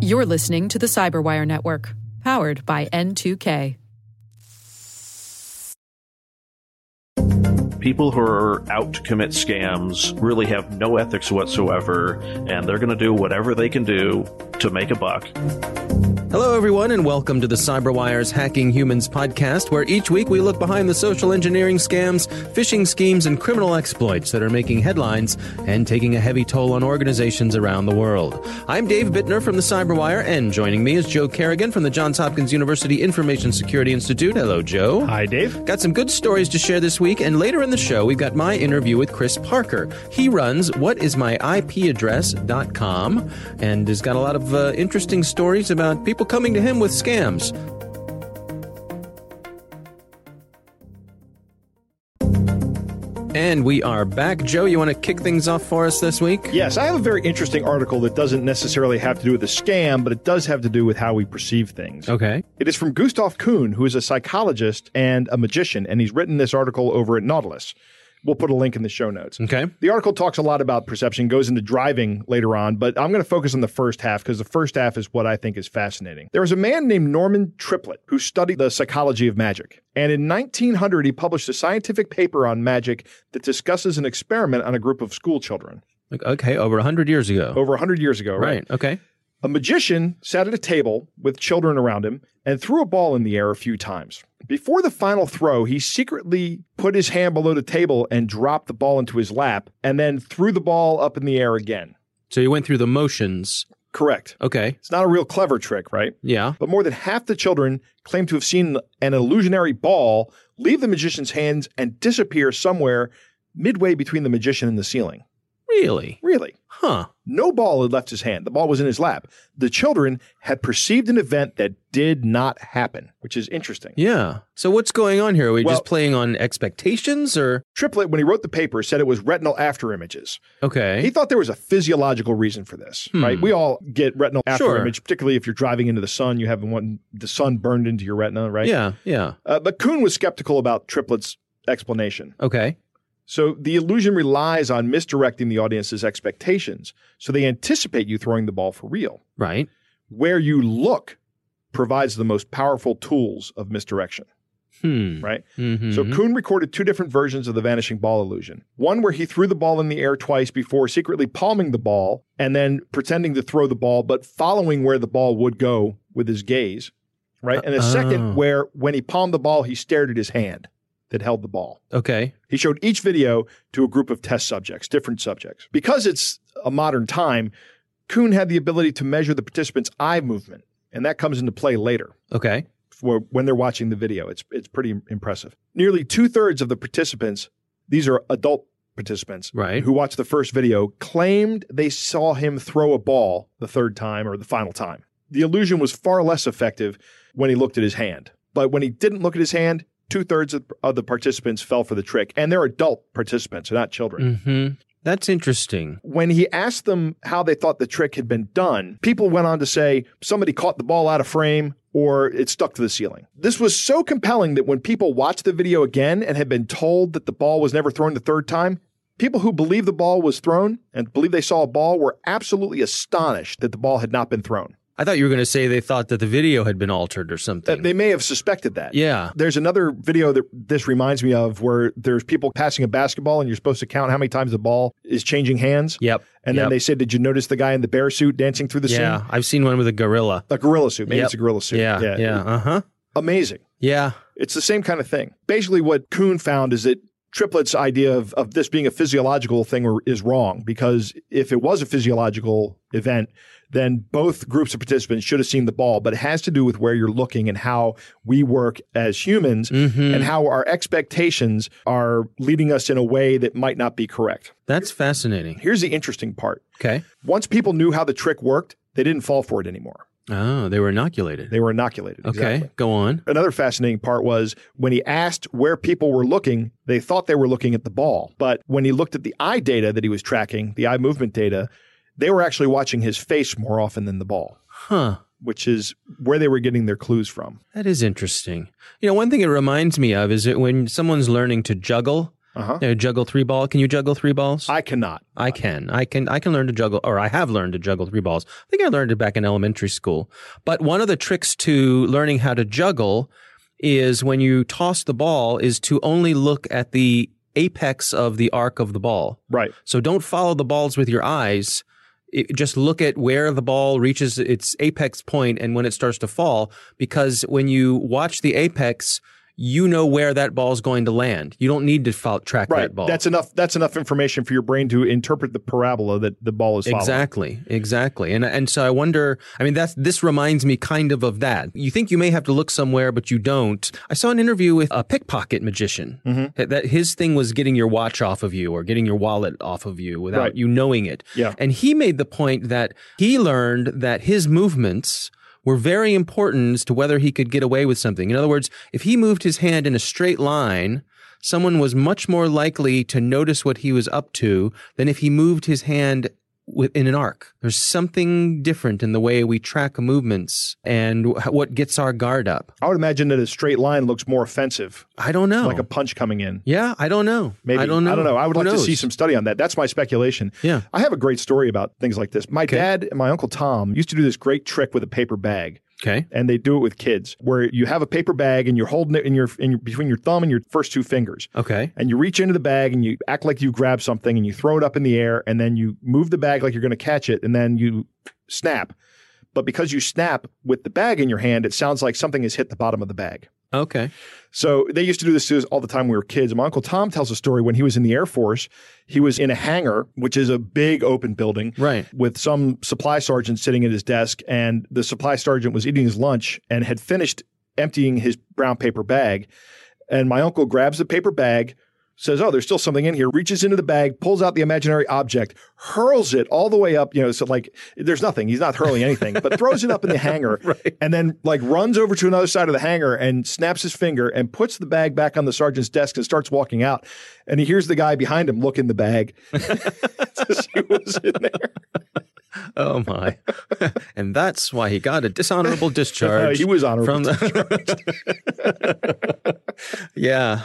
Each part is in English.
You're listening to the Cyberwire Network, powered by N2K. People who are out to commit scams really have no ethics whatsoever, and they're going to do whatever they can do to make a buck. Hello, everyone, and welcome to the CyberWire's Hacking Humans podcast, where each week we look behind the social engineering scams, phishing schemes, and criminal exploits that are making headlines and taking a heavy toll on organizations around the world. I'm Dave Bittner from the CyberWire, and joining me is Joe Carrigan from the Johns Hopkins University Information Security Institute. Hello, Joe. Hi, Dave. Got some good stories to share this week, and later in the show, we've got my interview with Chris Parker. He runs whatismyipaddress.com and has got a lot of uh, interesting stories about people coming to him with scams. And we are back. Joe, you want to kick things off for us this week? Yes, I have a very interesting article that doesn't necessarily have to do with a scam, but it does have to do with how we perceive things. Okay. It is from Gustav Kuhn, who is a psychologist and a magician, and he's written this article over at Nautilus. We'll put a link in the show notes. Okay. The article talks a lot about perception, goes into driving later on, but I'm going to focus on the first half because the first half is what I think is fascinating. There was a man named Norman Triplett who studied the psychology of magic. And in 1900, he published a scientific paper on magic that discusses an experiment on a group of school children Okay, over 100 years ago. over 100 years ago, right? right. Okay. A magician sat at a table with children around him and threw a ball in the air a few times. Before the final throw, he secretly put his hand below the table and dropped the ball into his lap and then threw the ball up in the air again. So you went through the motions. Correct. Okay. It's not a real clever trick, right? Yeah. But more than half the children claim to have seen an illusionary ball leave the magician's hands and disappear somewhere midway between the magician and the ceiling. Really? Really. Huh. No ball had left his hand. The ball was in his lap. The children had perceived an event that did not happen, which is interesting. Yeah. So what's going on here? Are we Well- just playing on expectations or Triplett, when he wrote the paper, said it was retinal after images. Okay. He thought there was a physiological reason for this, right? We all get retinal after Sure. image, particularly if you're driving into the sun, you have one, the sun burned into your retina, right? Yeah, yeah. Uh, but Kuhn was skeptical about Triplett's explanation. Okay. So the illusion relies on misdirecting the audience's expectations so they anticipate you throwing the ball for real. Right. Where you look provides the most powerful tools of misdirection, Hmm. right? Mhm. So Kuhn recorded two different versions of the vanishing ball illusion. One where he threw the ball in the air twice before secretly palming the ball and then pretending to throw the ball, but following where the ball would go with his gaze, right? And a Oh. second where when he palmed the ball, he stared at his hand that held the ball. Okay. He showed each video to a group of test subjects, different subjects. Because it's a modern time, Kuhn had the ability to measure the participants' eye movement, and that comes into play later Okay. for when they're watching the video. It's it's pretty impressive. Nearly two thirds of the participants, these are adult participants, Right. who watched the first video, claimed they saw him throw a ball the third time or the final time. The illusion was far less effective when he looked at his hand, but when he didn't look at his hand. Two thirds of, of the participants fell for the trick, and they're adult participants, not children hmm That's interesting. when he asked them how they thought the trick had been done, people went on to say somebody caught the ball out of frame or it stuck to the ceiling. This was so compelling that when people watched the video again and had been told that the ball was never thrown the third time, people who believed the ball was thrown and believed they saw a ball were absolutely astonished that the ball had not been thrown. I thought you were going to say they thought that the video had been altered or something. They may have suspected that. yeah. There's another video that this reminds me of where there's people passing a basketball and you're supposed to count how many times the ball is changing hands. Yep. And then Yep. they said, Did you notice the guy in the bear suit dancing through the Yeah. scene? Yeah. I've seen one with a gorilla. A gorilla suit. Maybe Yep. it's a gorilla suit. Yeah. Yeah. Uh huh. Amazing. Yeah. It's the same kind of thing. Basically, what Kuhn found is that Triplett's idea of, of this being a physiological thing is wrong because if it was a physiological event, then both groups of participants should have seen the ball. But it has to do with where you're looking and how we work as humans Mhm. and how our expectations are leading us in a way that might not be correct. That's fascinating. Here's the interesting part. Okay. Once people knew how the trick worked, they didn't fall for it anymore. Oh, they were inoculated. They were inoculated. okay. Exactly. Go on. Another fascinating part was when he asked where people were looking, they thought they were looking at the ball. But when he looked at the eye data that he was tracking, the eye movement data, they were actually watching his face more often than the ball, Huh. which is where they were getting their clues from. That is interesting. You know, one thing it reminds me of is that when someone's learning to juggle, Uh-huh. You know, juggle three ball. Can you juggle three balls? I cannot. I can. I can. I can learn to juggle, or I have learned to juggle three balls. I think I learned it back in elementary school. But one of the tricks to learning how to juggle is when you toss the ball is to only look at the apex of the arc of the ball. Right. So don't follow the balls with your eyes. It, just look at where the ball reaches its apex point and when it starts to fall. Because when you watch the apex, you know where that ball is going to land. You don't need to track Right. that ball. That's enough. That's enough information for your brain to interpret the parabola that the ball is following. Exactly, exactly, and and so I wonder. I mean, that's this reminds me kind of of that. You think you may have to look somewhere, but you don't. I saw an interview with a pickpocket magician. Mm-hmm. That his thing was getting your watch off of you or getting your wallet off of you without Right. you knowing it. Yeah. and he made the point that he learned that his movements were very important as to whether he could get away with something. In other words, if he moved his hand in a straight line, someone was much more likely to notice what he was up to than if he moved his hand in an arc. There's something different in the way we track movements and what gets our guard up. I would imagine that a straight line looks more offensive, I don't know. like a punch coming in. yeah, I don't know. Maybe I don't know. I don't know. I would Who like to see some study on that. That's my speculation. Yeah. I have a great story about things like this. My dad and my uncle Tom used to do this great trick with a paper bag. Okay. and they do it with kids where you have a paper bag and you're holding it in your, in your between your thumb and your first two fingers Okay. and you reach into the bag and you act like you grab something and you throw it up in the air and then you move the bag like you're going to catch it and then you snap but because you snap with the bag in your hand it sounds like something has hit the bottom of the bag Okay. so they used to do this to us all the time when we were kids. My uncle Tom tells a story when he was in the Air Force. He was in a hangar, which is a big open building, Right. with some supply sergeant sitting at his desk, and the supply sergeant was eating his lunch and had finished emptying his brown paper bag. And my uncle grabs the paper bag, says, "Oh, there's still something in here." Reaches into the bag, pulls out the imaginary object, hurls it all the way up. You know, so like there's nothing. He's not hurling anything, but throws it up in the hangar, and then like runs over to another side of the hangar and snaps his finger and puts the bag back on the sergeant's desk and starts walking out. And he hears the guy behind him look in the bag to see what's in there. Oh my. and that's why he got a dishonorable discharge. Uh, he was honorable from the Yeah.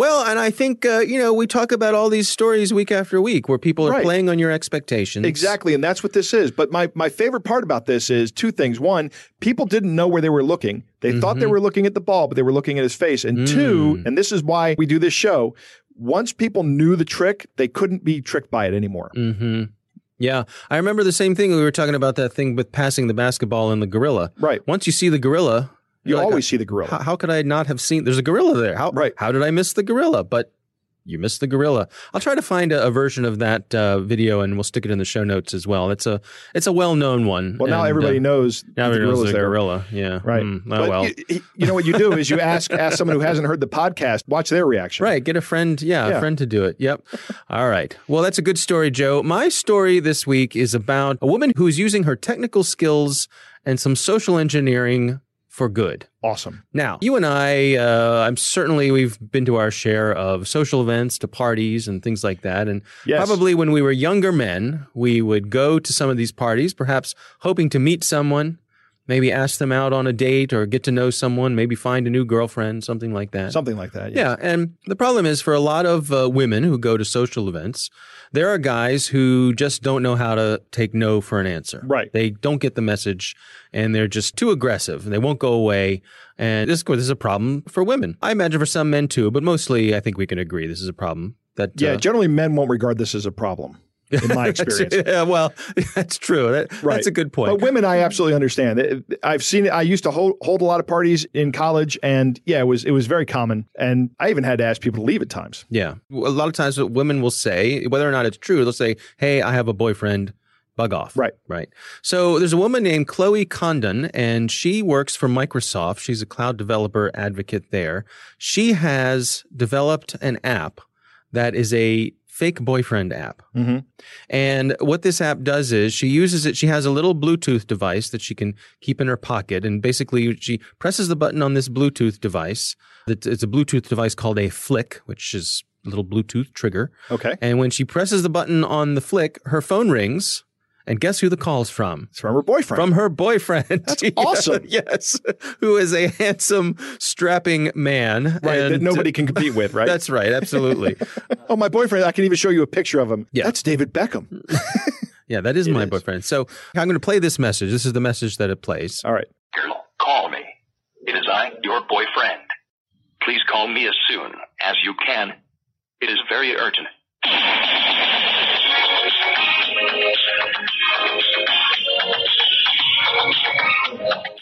Well, and I think uh, you know we talk about all these stories week after week where people are Right. playing on your expectations. Exactly, and that's what this is. But my my favorite part about this is two things. One, people didn't know where they were looking. They thought Mm-hmm. they were looking at the ball, but they were looking at his face. And Mm. two, and this is why we do this show, once people knew the trick, they couldn't be tricked by it anymore. Mm-hmm. Yeah, I remember the same thing. We were talking about that thing with passing the basketball and the gorilla. Right. Once you see the gorilla, You like, always see the gorilla. How, how could I not have seen? There's a gorilla there. How Right. How did I miss the gorilla? But you missed the gorilla. I'll try to find a, a version of that uh, video and we'll stick it in the show notes as well. It's a it's a well known one. well, now and, everybody uh, knows Now the everybody knows gorilla's the there. gorilla. Yeah. Right. Mm, oh But well. You, you know what you do is you ask ask someone who hasn't heard the podcast, watch their reaction. Right, get a friend, yeah, Yeah. a friend to do it. Yep. All right. Well, that's a good story, Joe. My story this week is about a woman who is using her technical skills and some social engineering for good. Awesome. Now, you and I, uh, I'm certainly we've been to our share of social events, to parties and things like that. And Yes. probably when we were younger men, we would go to some of these parties, perhaps hoping to meet someone, maybe ask them out on a date or get to know someone, maybe find a new girlfriend, something like that. Something like that. Yeah, and the problem is for a lot of uh, women who go to social events, there are guys who just don't know how to take no for an answer. Right. They don't get the message and they're just too aggressive and they won't go away. And this, this is a problem for women. I imagine for some men too, but mostly I think we can agree this is a problem. That Yeah, uh, generally men won't regard this as a problem, in my experience. yeah, well, that's true. That, Right. That's a good point. But women, I absolutely understand. I've seen it. I used to hold, hold a lot of parties in college, and yeah, it was it was very common. And I even had to ask people to leave at times. Yeah. A lot of times what women will say, whether or not it's true, they'll say, Hey, I have a boyfriend. Bug off. Right. Right. So there's a woman named Chloe Condon, and she works for Microsoft. She's a cloud developer advocate there. She has developed an app that is a fake boyfriend app. Mm-hmm. And what this app does is she uses it. She has a little Bluetooth device that she can keep in her pocket. And basically, she presses the button on this Bluetooth device. That- It's a Bluetooth device called a Flic, which is a little Bluetooth trigger. Okay. And when she presses the button on the Flic, her phone rings And guess who the call's from? It's from her boyfriend. From her boyfriend. That's awesome. yes. Who is a handsome, strapping man. right, that nobody can compete with, right? That's right. Absolutely. oh, my boyfriend, I can even show you a picture of him. Yeah. That's David Beckham. yeah, that is my is. boyfriend. So I'm going to play this message. This is the message that it plays. All right. Girl, call me. It is I, your boyfriend. Please call me as soon as you can. It is very urgent.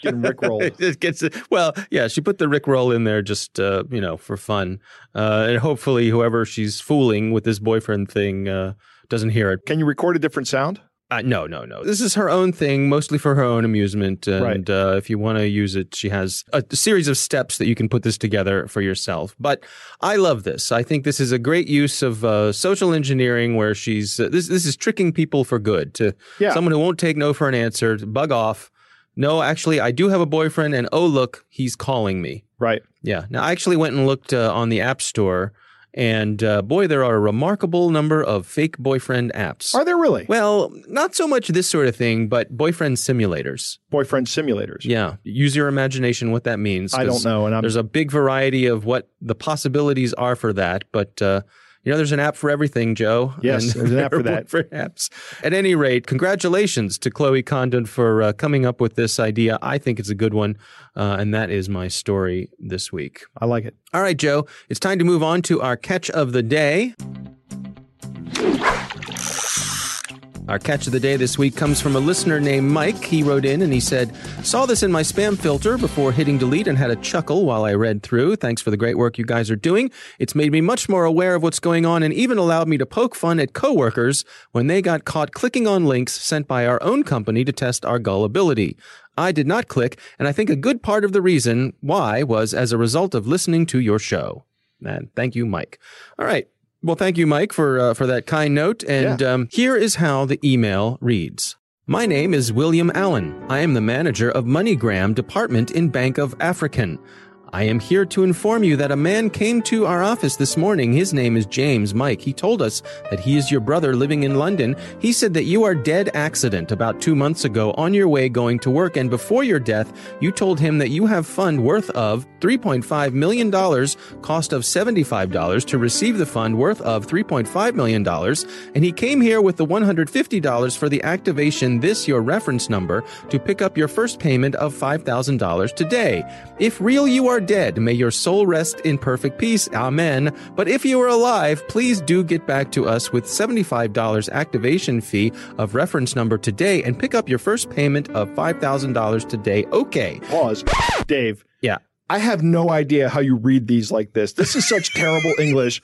Getting Rick rolled. it gets well, yeah. She put the Rick roll in there just uh, you know for fun, uh, and hopefully whoever she's fooling with this boyfriend thing uh, doesn't hear it. Can you record a different sound? Uh, no, no, no. This is her own thing, mostly for her own amusement. And Right. uh, if you want to use it, she has a series of steps that you can put this together for yourself. But I love this. I think this is a great use of uh, social engineering, where she's uh, this. This is tricking people for good. To Yeah. someone who won't take no for an answer, to bug off. No, actually, I do have a boyfriend, and oh look, he's calling me. Right. Yeah. Now, I actually went and looked uh, on the App Store, and uh, boy, there are a remarkable number of fake boyfriend apps. Are there really? Well, not so much this sort of thing, but boyfriend simulators. Boyfriend simulators. Yeah. Use your imagination what that means. I don't know. And I'm There's a big variety of what the possibilities are for that, but uh, you know, there's an app for everything, Joe. Yes, there's an app for that. boyfriend apps. At any rate, congratulations to Chloe Condon for uh, coming up with this idea. I think it's a good one, uh, and that is my story this week. I like it. All right, Joe, it's time to move on to our catch of the day. Our catch of the day this week comes from a listener named Mike. He wrote in and he said, Saw this in my spam filter before hitting delete and had a chuckle while I read through. Thanks for the great work you guys are doing. It's made me much more aware of what's going on and even allowed me to poke fun at coworkers when they got caught clicking on links sent by our own company to test our gullibility. I did not click, and I think a good part of the reason why was as a result of listening to your show. And thank you, Mike. All right. Well, thank you, Mike, for uh, for that kind note. And um, here is how the email reads. My name is William Allen. I am the manager of MoneyGram department in Bank of African. I am here to inform you that a man came to our office this morning. His name is James Mike. He told us that he is your brother living in London. He said that you are dead accident about two months ago on your way going to work. And before your death, you told him that you have fund worth of $3.5 million, cost of $75 to receive the fund worth of $3.5 million. And he came here with the $150 for the activation this your reference number to pick up your first payment of $5,000 today. If real you are dead, may your soul rest in perfect peace. Amen. But if you are alive, please do get back to us with $75 activation fee of reference number today and pick up your first payment of $5,000 today. Okay. Pause. Dave, Yeah. I have no idea how you read these like this. This is such terrible English.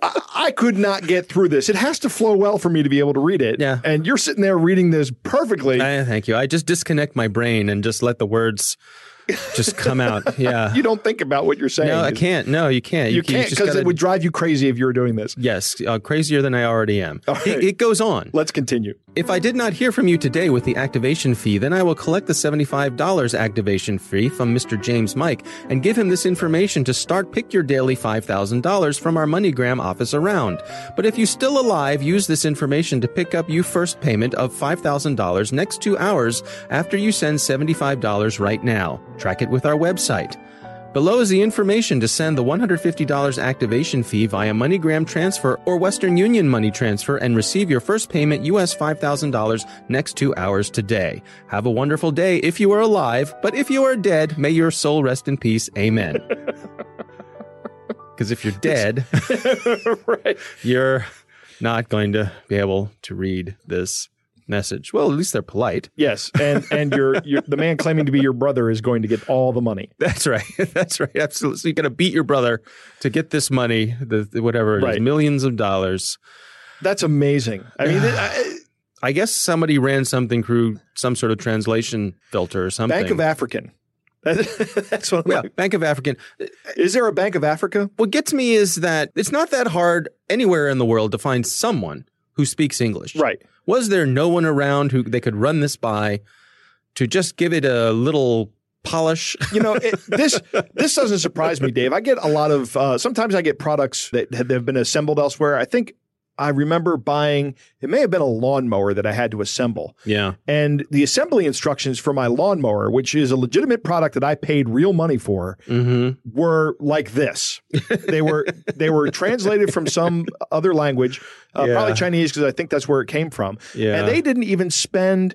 I, I could not get through this. It has to flow well for me to be able to read it. Yeah. And you're sitting there reading this perfectly. I, thank you. I just disconnect my brain and just let the words just come out. Yeah. you don't think about what you're saying. no, I can't. No, you can't. You, can't because it would drive you crazy if you were doing this. Yes, uh, crazier than I already am. All It- it goes on. Let's continue. If I did not hear from you today with the activation fee, then I will collect the $75 activation fee from Mr. James Mike and give him this information to start pick your daily $5,000 from our MoneyGram office around. But if you still alive, use this information to pick up you first payment of $5,000 next two hours after you send $75 right now. Track it with our website. Below is the information to send the $150 activation fee via MoneyGram transfer or Western Union money transfer and receive your first payment US $5,000 next two hours today. Have a wonderful day if you are alive, but if you are dead, may your soul rest in peace. Amen. Because if you're dead, right. you're not going to be able to read this message. Well, at least they're polite. Yes. And and your the man claiming to be your brother is going to get all the money. That's right. That's right. Absolutely. So you're going to beat your brother to get this money, the, the whatever it is, Right. millions of dollars. That's amazing. I mean, I- I guess somebody ran something through some sort of translation filter or something. Bank of African. That's what I'm yeah, like. Bank of African. Is there a Bank of Africa? What gets me is that it's not that hard anywhere in the world to find someone who speaks English. Right. Was there no one around who they could run this by to just give it a little polish? You know, it, this this doesn't surprise me, Dave. I get a lot of uh, sometimes I get products that have, that have been assembled elsewhere. I think I remember buying, it may have been a lawnmower that I had to assemble. Yeah. And the assembly instructions for my lawnmower, which is a legitimate product that I paid real money for, Mm-hmm. were like this. they were they were translated from some other language, uh, Yeah. probably Chinese because I think that's where it came from. Yeah. And they didn't even spend,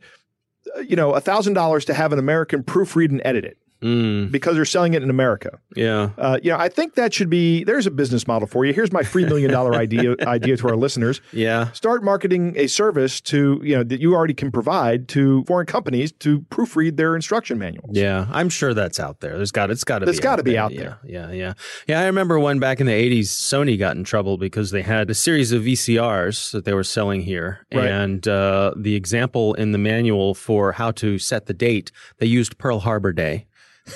uh, you know, a thousand dollars to have an American proofread and edit it Mm. because they're selling it in America. Yeah. Uh, you know, I think that should be. There's a business model for you. Here's my free million dollar idea idea to our listeners. Yeah. Start marketing a service to you know that you already can provide to foreign companies to proofread their instruction manuals. Yeah, I'm sure that's out there. There's got it's got to It's be. gotta out be there. out yeah, there. Yeah, yeah, yeah. I remember when back in the '80s, Sony got in trouble because they had a series of VCRs that they were selling here, Right. and uh, the example in the manual for how to set the date, they used Pearl Harbor Day.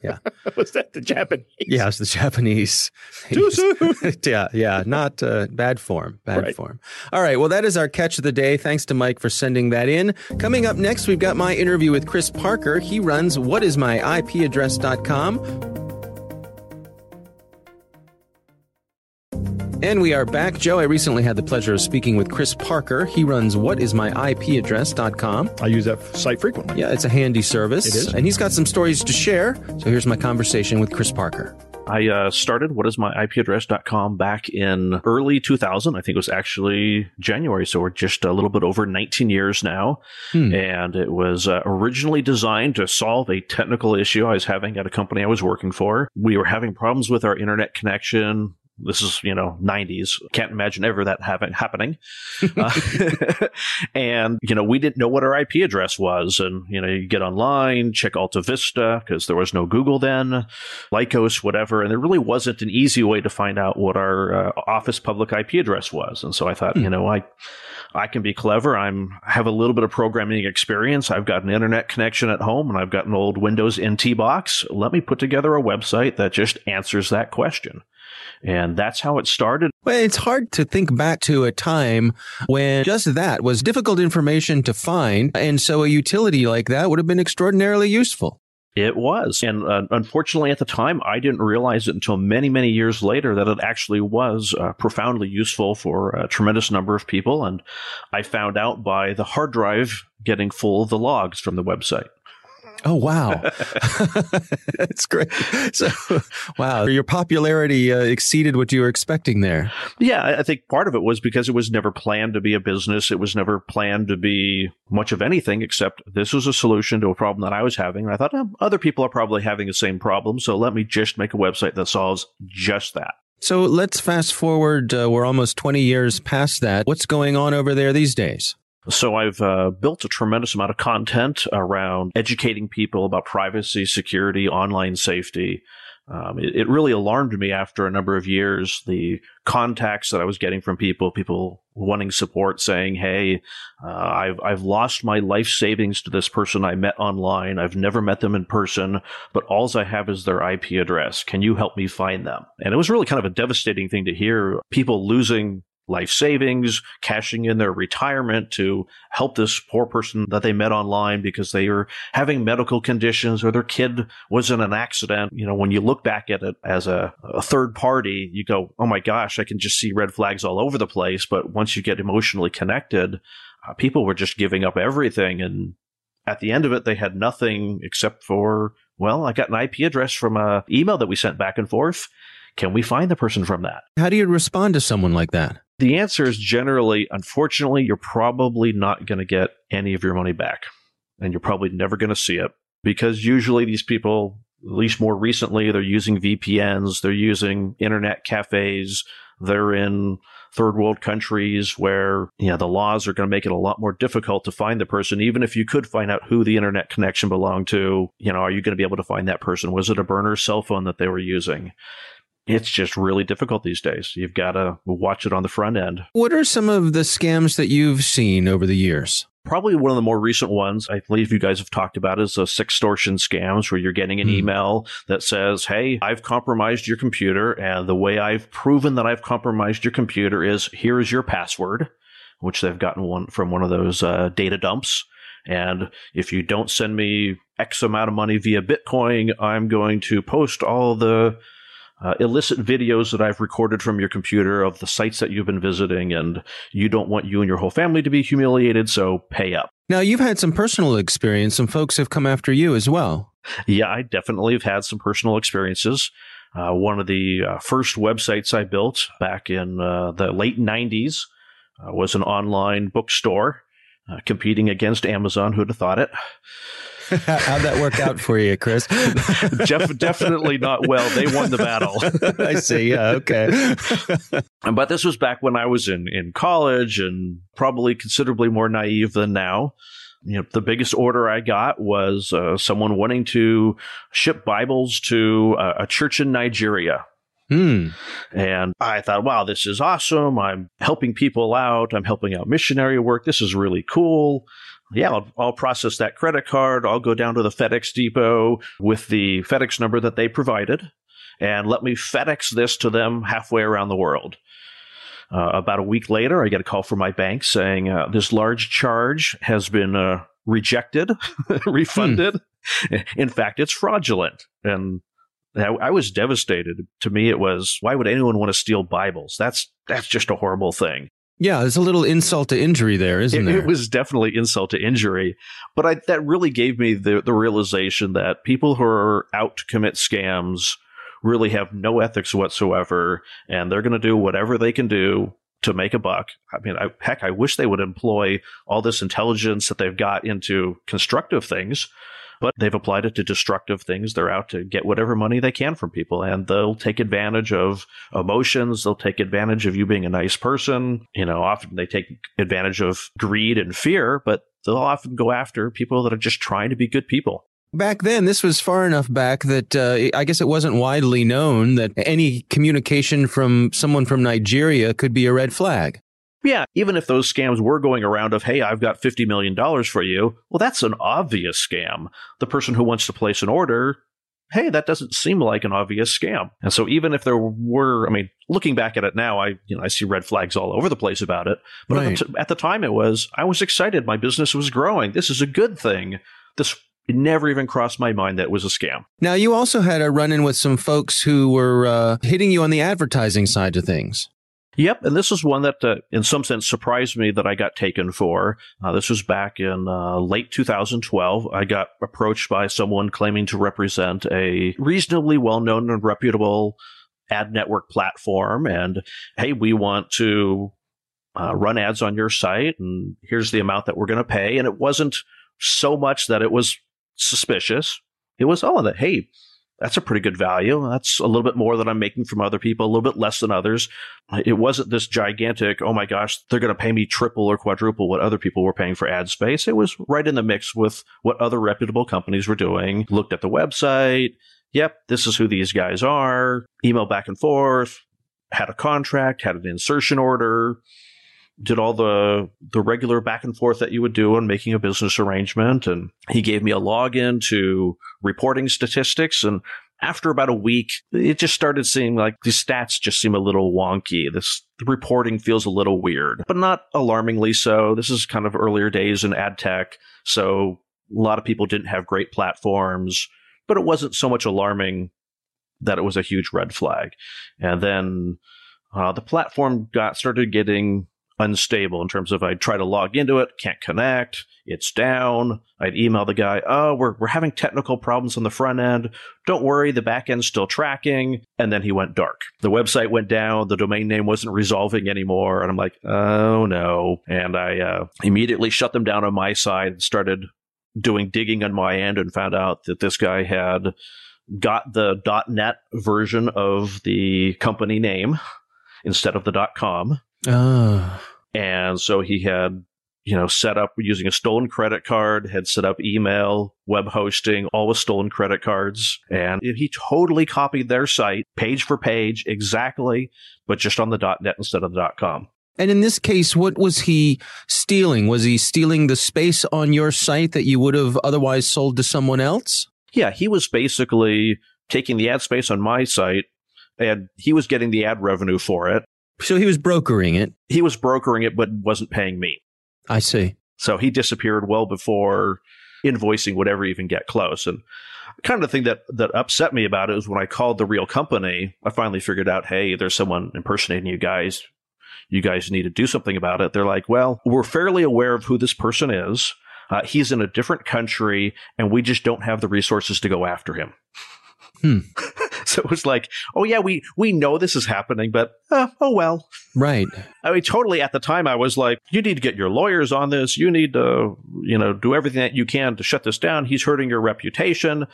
Yeah. Was that the Japanese? Yeah, it's the Japanese. Too soon. yeah, yeah, not uh, bad form, bad Right. form. All right, well, that is our catch of the day. Thanks to Mike for sending that in. Coming up next, we've got my interview with Chris Parker. He runs whatismyipaddress.com. And we are back. Joe, I recently had the pleasure of speaking with Chris Parker. He runs whatismyipaddress.com. I use that site frequently. Yeah, it's a handy service. It is. And he's got some stories to share. So here's my conversation with Chris Parker. I uh, started what is my ipaddress.com back in early 2000. I think it was actually January. So we're just a little bit over 19 years now. Hmm. And it was uh, originally designed to solve a technical issue I was having at a company I was working for. We were having problems with our internet connection. This is, you know, 90s. Can't imagine ever that having, happening. Uh, and, you know, we didn't know what our IP address was. And, you know, you get online, check Alta Vista because there was no Google then, Lycos, whatever. And there really wasn't an easy way to find out what our uh, office public IP address was. And so I thought, you know, I, I can be clever. I'm have a little bit of programming experience. I've got an internet connection at home and I've got an old Windows NT box. Let me put together a website that just answers that question. And that's how it started. Well, it's hard to think back to a time when just that was difficult information to find. And so a utility like that would have been extraordinarily useful. It was. And uh, unfortunately, at the time, I didn't realize it until many, many years later that it actually was uh, profoundly useful for a tremendous number of people. And I found out by the hard drive getting full of the logs from the website. Oh, wow. That's great. So, wow. Your popularity uh, exceeded what you were expecting there. Yeah, I think part of it was because it was never planned to be a business. It was never planned to be much of anything except this was a solution to a problem that I was having. And I thought, oh, other people are probably having the same problem. So let me just make a website that solves just that. So let's fast forward. Uh, we're almost 20 years past that. What's going on over there these days? So I've uh, built a tremendous amount of content around educating people about privacy, security, online safety. Um, it, it really alarmed me after a number of years the contacts that I was getting from people, people wanting support, saying, "Hey, uh, I've I've lost my life savings to this person I met online. I've never met them in person, but alls I have is their IP address. Can you help me find them?" And it was really kind of a devastating thing to hear people losing life savings, cashing in their retirement to help this poor person that they met online because they were having medical conditions or their kid was in an accident. You know, when you look back at it as a, a third party, you go, oh my gosh, I can just see red flags all over the place. But once you get emotionally connected, uh, people were just giving up everything. And at the end of it, they had nothing except for, well, I got an IP address from a email that we sent back and forth. Can we find the person from that? How do you respond to someone like that? The answer is generally, unfortunately, you're probably not going to get any of your money back. And you're probably never going to see it because usually these people, at least more recently, they're using VPNs, they're using internet cafes, they're in third world countries where you know, the laws are going to make it a lot more difficult to find the person. Even if you could find out who the internet connection belonged to, you know, are you going to be able to find that person? Was it a burner cell phone that they were using? It's just really difficult these days. You've got to watch it on the front end. What are some of the scams that you've seen over the years? Probably one of the more recent ones I believe you guys have talked about is the sextortion scams where you're getting an Hmm. email that says, Hey, I've compromised your computer. And the way I've proven that I've compromised your computer is here is your password, which they've gotten one from one of those uh, data dumps. And if you don't send me X amount of money via Bitcoin, I'm going to post all the uh, illicit videos that I've recorded from your computer of the sites that you've been visiting, and you don't want you and your whole family to be humiliated, so pay up. Now, you've had some personal experience. Some folks have come after you as well. Yeah, I definitely have had some personal experiences. Uh, one of the uh, first websites I built back in uh, the late 90s uh, was an online bookstore uh, competing against Amazon. Who'd have thought it? How'd that work out for you, Chris? Jeff, definitely not well. They won the battle. I see. Yeah. Okay. but this was back when I was in, in college and probably considerably more naive than now. You know, the biggest order I got was uh, someone wanting to ship Bibles to a, a church in Nigeria. Hmm. And I thought, wow, this is awesome. I'm helping people out. I'm helping out missionary work. This is really cool yeah, I'll, I'll, process that credit card. I'll go down to the FedEx depot with the FedEx number that they provided and let me FedEx this to them halfway around the world. Uh, about a week later, I get a call from my bank saying uh, this large charge has been uh, rejected, refunded. Hmm. In fact, it's fraudulent. And I, I was devastated. To me, it was why would anyone want to steal Bibles? That's that's just a horrible thing. Yeah, there's a little insult to injury there, isn't it, there? It was definitely insult to injury, but I, that really gave me the the realization that people who are out to commit scams really have no ethics whatsoever, and they're going to do whatever they can do to make a buck. I mean, I, heck, I wish they would employ all this intelligence that they've got into constructive things but they've applied it to destructive things. They're out to get whatever money they can from people and they'll take advantage of emotions. They'll take advantage of you being a nice person. You know, often they take advantage of greed and fear, but they'll often go after people that are just trying to be good people. Back then, this was far enough back that uh, I guess it wasn't widely known that any communication from someone from Nigeria could be a red flag. Yeah, even if those scams were going around of, hey, I've got $50 million for you, well, that's an obvious scam. The person who wants to place an order, hey, that doesn't seem like an obvious scam. And so even if there were, I mean, looking back at it now, I, you know, I see red flags all over the place about it. But right. at, the t- at the time it was, I was excited. My business was growing. This is a good thing. This it never even crossed my mind that it was a scam. Now, you also had a run in with some folks who were uh, hitting you on the advertising side of things. Yep, and this is one that, uh, in some sense, surprised me that I got taken for. Uh, this was back in uh, late 2012. I got approached by someone claiming to represent a reasonably well-known and reputable ad network platform, and hey, we want to uh, run ads on your site, and here's the amount that we're going to pay. And it wasn't so much that it was suspicious. It was, oh, that hey, that's a pretty good value. That's a little bit more than I'm making from other people, a little bit less than others. It wasn't this gigantic, oh my gosh, they're going to pay me triple or quadruple what other people were paying for ad space. It was right in the mix with what other reputable companies were doing. Looked at the website. Yep, this is who these guys are. Email back and forth. Had a contract, had an insertion order did all the the regular back and forth that you would do on making a business arrangement and he gave me a login to reporting statistics and after about a week it just started seeming like these stats just seem a little wonky. This the reporting feels a little weird but not alarmingly so. This is kind of earlier days in ad tech so a lot of people didn't have great platforms but it wasn't so much alarming that it was a huge red flag. And then uh, the platform got started getting unstable in terms of I'd try to log into it, can't connect, it's down. I'd email the guy, oh, we're, we're having technical problems on the front end. Don't worry, the back end's still tracking. And then he went dark. The website went down, the domain name wasn't resolving anymore. And I'm like, oh no. And I uh, immediately shut them down on my side and started doing digging on my end and found out that this guy had got the .net version of the company name instead of the .com Oh. And so he had, you know, set up using a stolen credit card, had set up email, web hosting, all with stolen credit cards. And he totally copied their site page for page exactly, but just on the .net instead of the .com. And in this case, what was he stealing? Was he stealing the space on your site that you would have otherwise sold to someone else? Yeah, he was basically taking the ad space on my site and he was getting the ad revenue for it so he was brokering it. He was brokering it, but wasn't paying me. I see. So he disappeared well before invoicing would ever even get close. And kind of the thing that that upset me about it was when I called the real company. I finally figured out, hey, there's someone impersonating you guys. You guys need to do something about it. They're like, well, we're fairly aware of who this person is. Uh, he's in a different country, and we just don't have the resources to go after him. Hmm. so it was like, oh yeah, we we know this is happening, but uh, oh well. Right. I mean, totally. At the time, I was like, you need to get your lawyers on this. You need to, you know, do everything that you can to shut this down. He's hurting your reputation.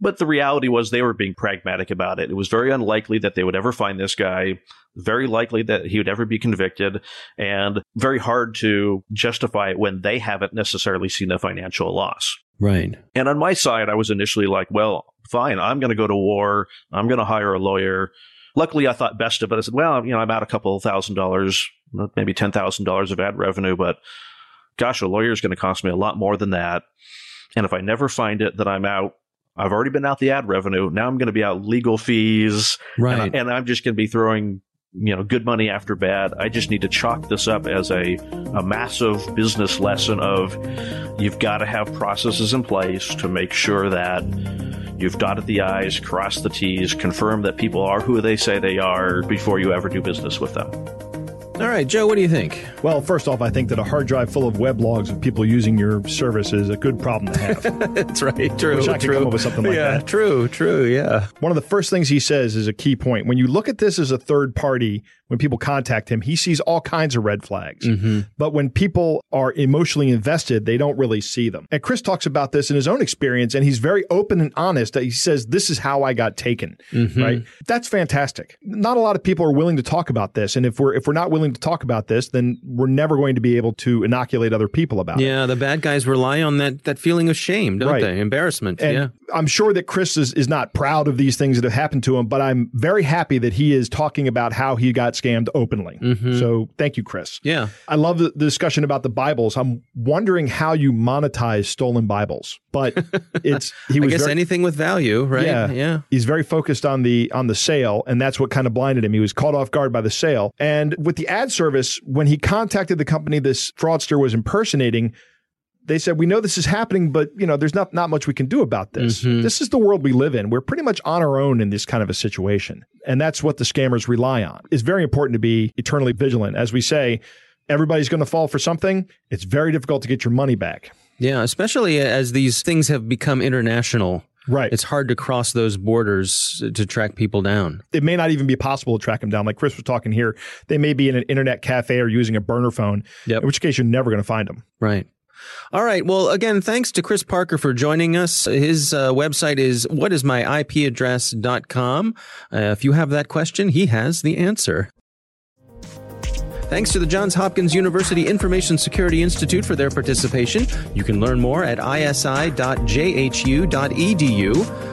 But the reality was they were being pragmatic about it. It was very unlikely that they would ever find this guy, very likely that he would ever be convicted, and very hard to justify it when they haven't necessarily seen a financial loss. Right. And on my side, I was initially like, well, fine, I'm going to go to war. I'm going to hire a lawyer. Luckily, I thought best of it. I said, well, you know, I'm out a couple of thousand dollars, maybe $10,000 of ad revenue, but gosh, a lawyer is going to cost me a lot more than that. And if I never find it, that I'm out I've already been out the ad revenue. Now I'm going to be out legal fees. Right. And, I, and I'm just going to be throwing, you know, good money after bad. I just need to chalk this up as a, a massive business lesson of you've got to have processes in place to make sure that you've dotted the I's, crossed the T's, confirmed that people are who they say they are before you ever do business with them. All right, Joe, what do you think? Well, first off, I think that a hard drive full of web logs of people using your service is a good problem to have. That's right. True. Wish I could true. come up with something like yeah, that. True. True. Yeah. One of the first things he says is a key point. When you look at this as a third party, when people contact him, he sees all kinds of red flags. Mm-hmm. But when people are emotionally invested, they don't really see them. And Chris talks about this in his own experience, and he's very open and honest. That He says, This is how I got taken. Mm-hmm. Right. That's fantastic. Not a lot of people are willing to talk about this. And if we're if we're not willing to talk about this, then we're never going to be able to inoculate other people about it. Yeah, the bad guys rely on that that feeling of shame, don't Right. they? Embarrassment. And yeah. I'm sure that Chris is, is not proud of these things that have happened to him, but I'm very happy that he is talking about how he got scammed openly. So thank you, Chris. Mm-hmm. Yeah. I love the, the discussion about the Bibles. I'm wondering how you monetize stolen Bibles, but it's he I was guess very, anything with value, right? Yeah. Yeah. He's very focused on the on the sale, and that's what kind of blinded him. He was caught off guard by the sale. And with the ad service, when he contacted the company this fraudster was impersonating, they said, "We know this is happening, but you know, there's not not much we can do about this. Mhm. This is the world we live in. We're pretty much on our own in this kind of a situation, and that's what the scammers rely on. It's very important to be eternally vigilant, as we say." Everybody's going to fall for something. It's very difficult to get your money back. Yeah, especially as these things have become international. Right. It's hard to cross those borders to track people down. it may not even be possible to track them down. Like Chris was talking here, they may be in an internet cafe or using a burner phone, Yep. in which case you're never going to find them. Right. All right. Well, again, thanks to Chris Parker for joining us. His uh, website is whatismyipaddress.com. Uh, if you have that question, he has the answer. Thanks to the Johns Hopkins University Information Security Institute for their participation. You can learn more at isi.jhu.edu.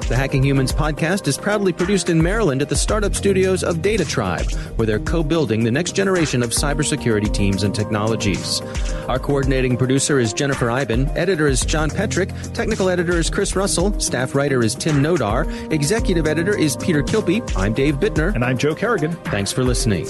The Hacking Humans podcast is proudly produced in Maryland at the startup studios of Data Tribe, where they're co-building the next generation of cybersecurity teams and technologies. Our coordinating producer is Jennifer Eiben, editor is John Petrik, technical editor is Chris Russell, staff writer is Tim Nodar, executive editor is Peter Kilpie. I'm Dave Bittner. And I'm Joe Carrigan. Thanks for listening.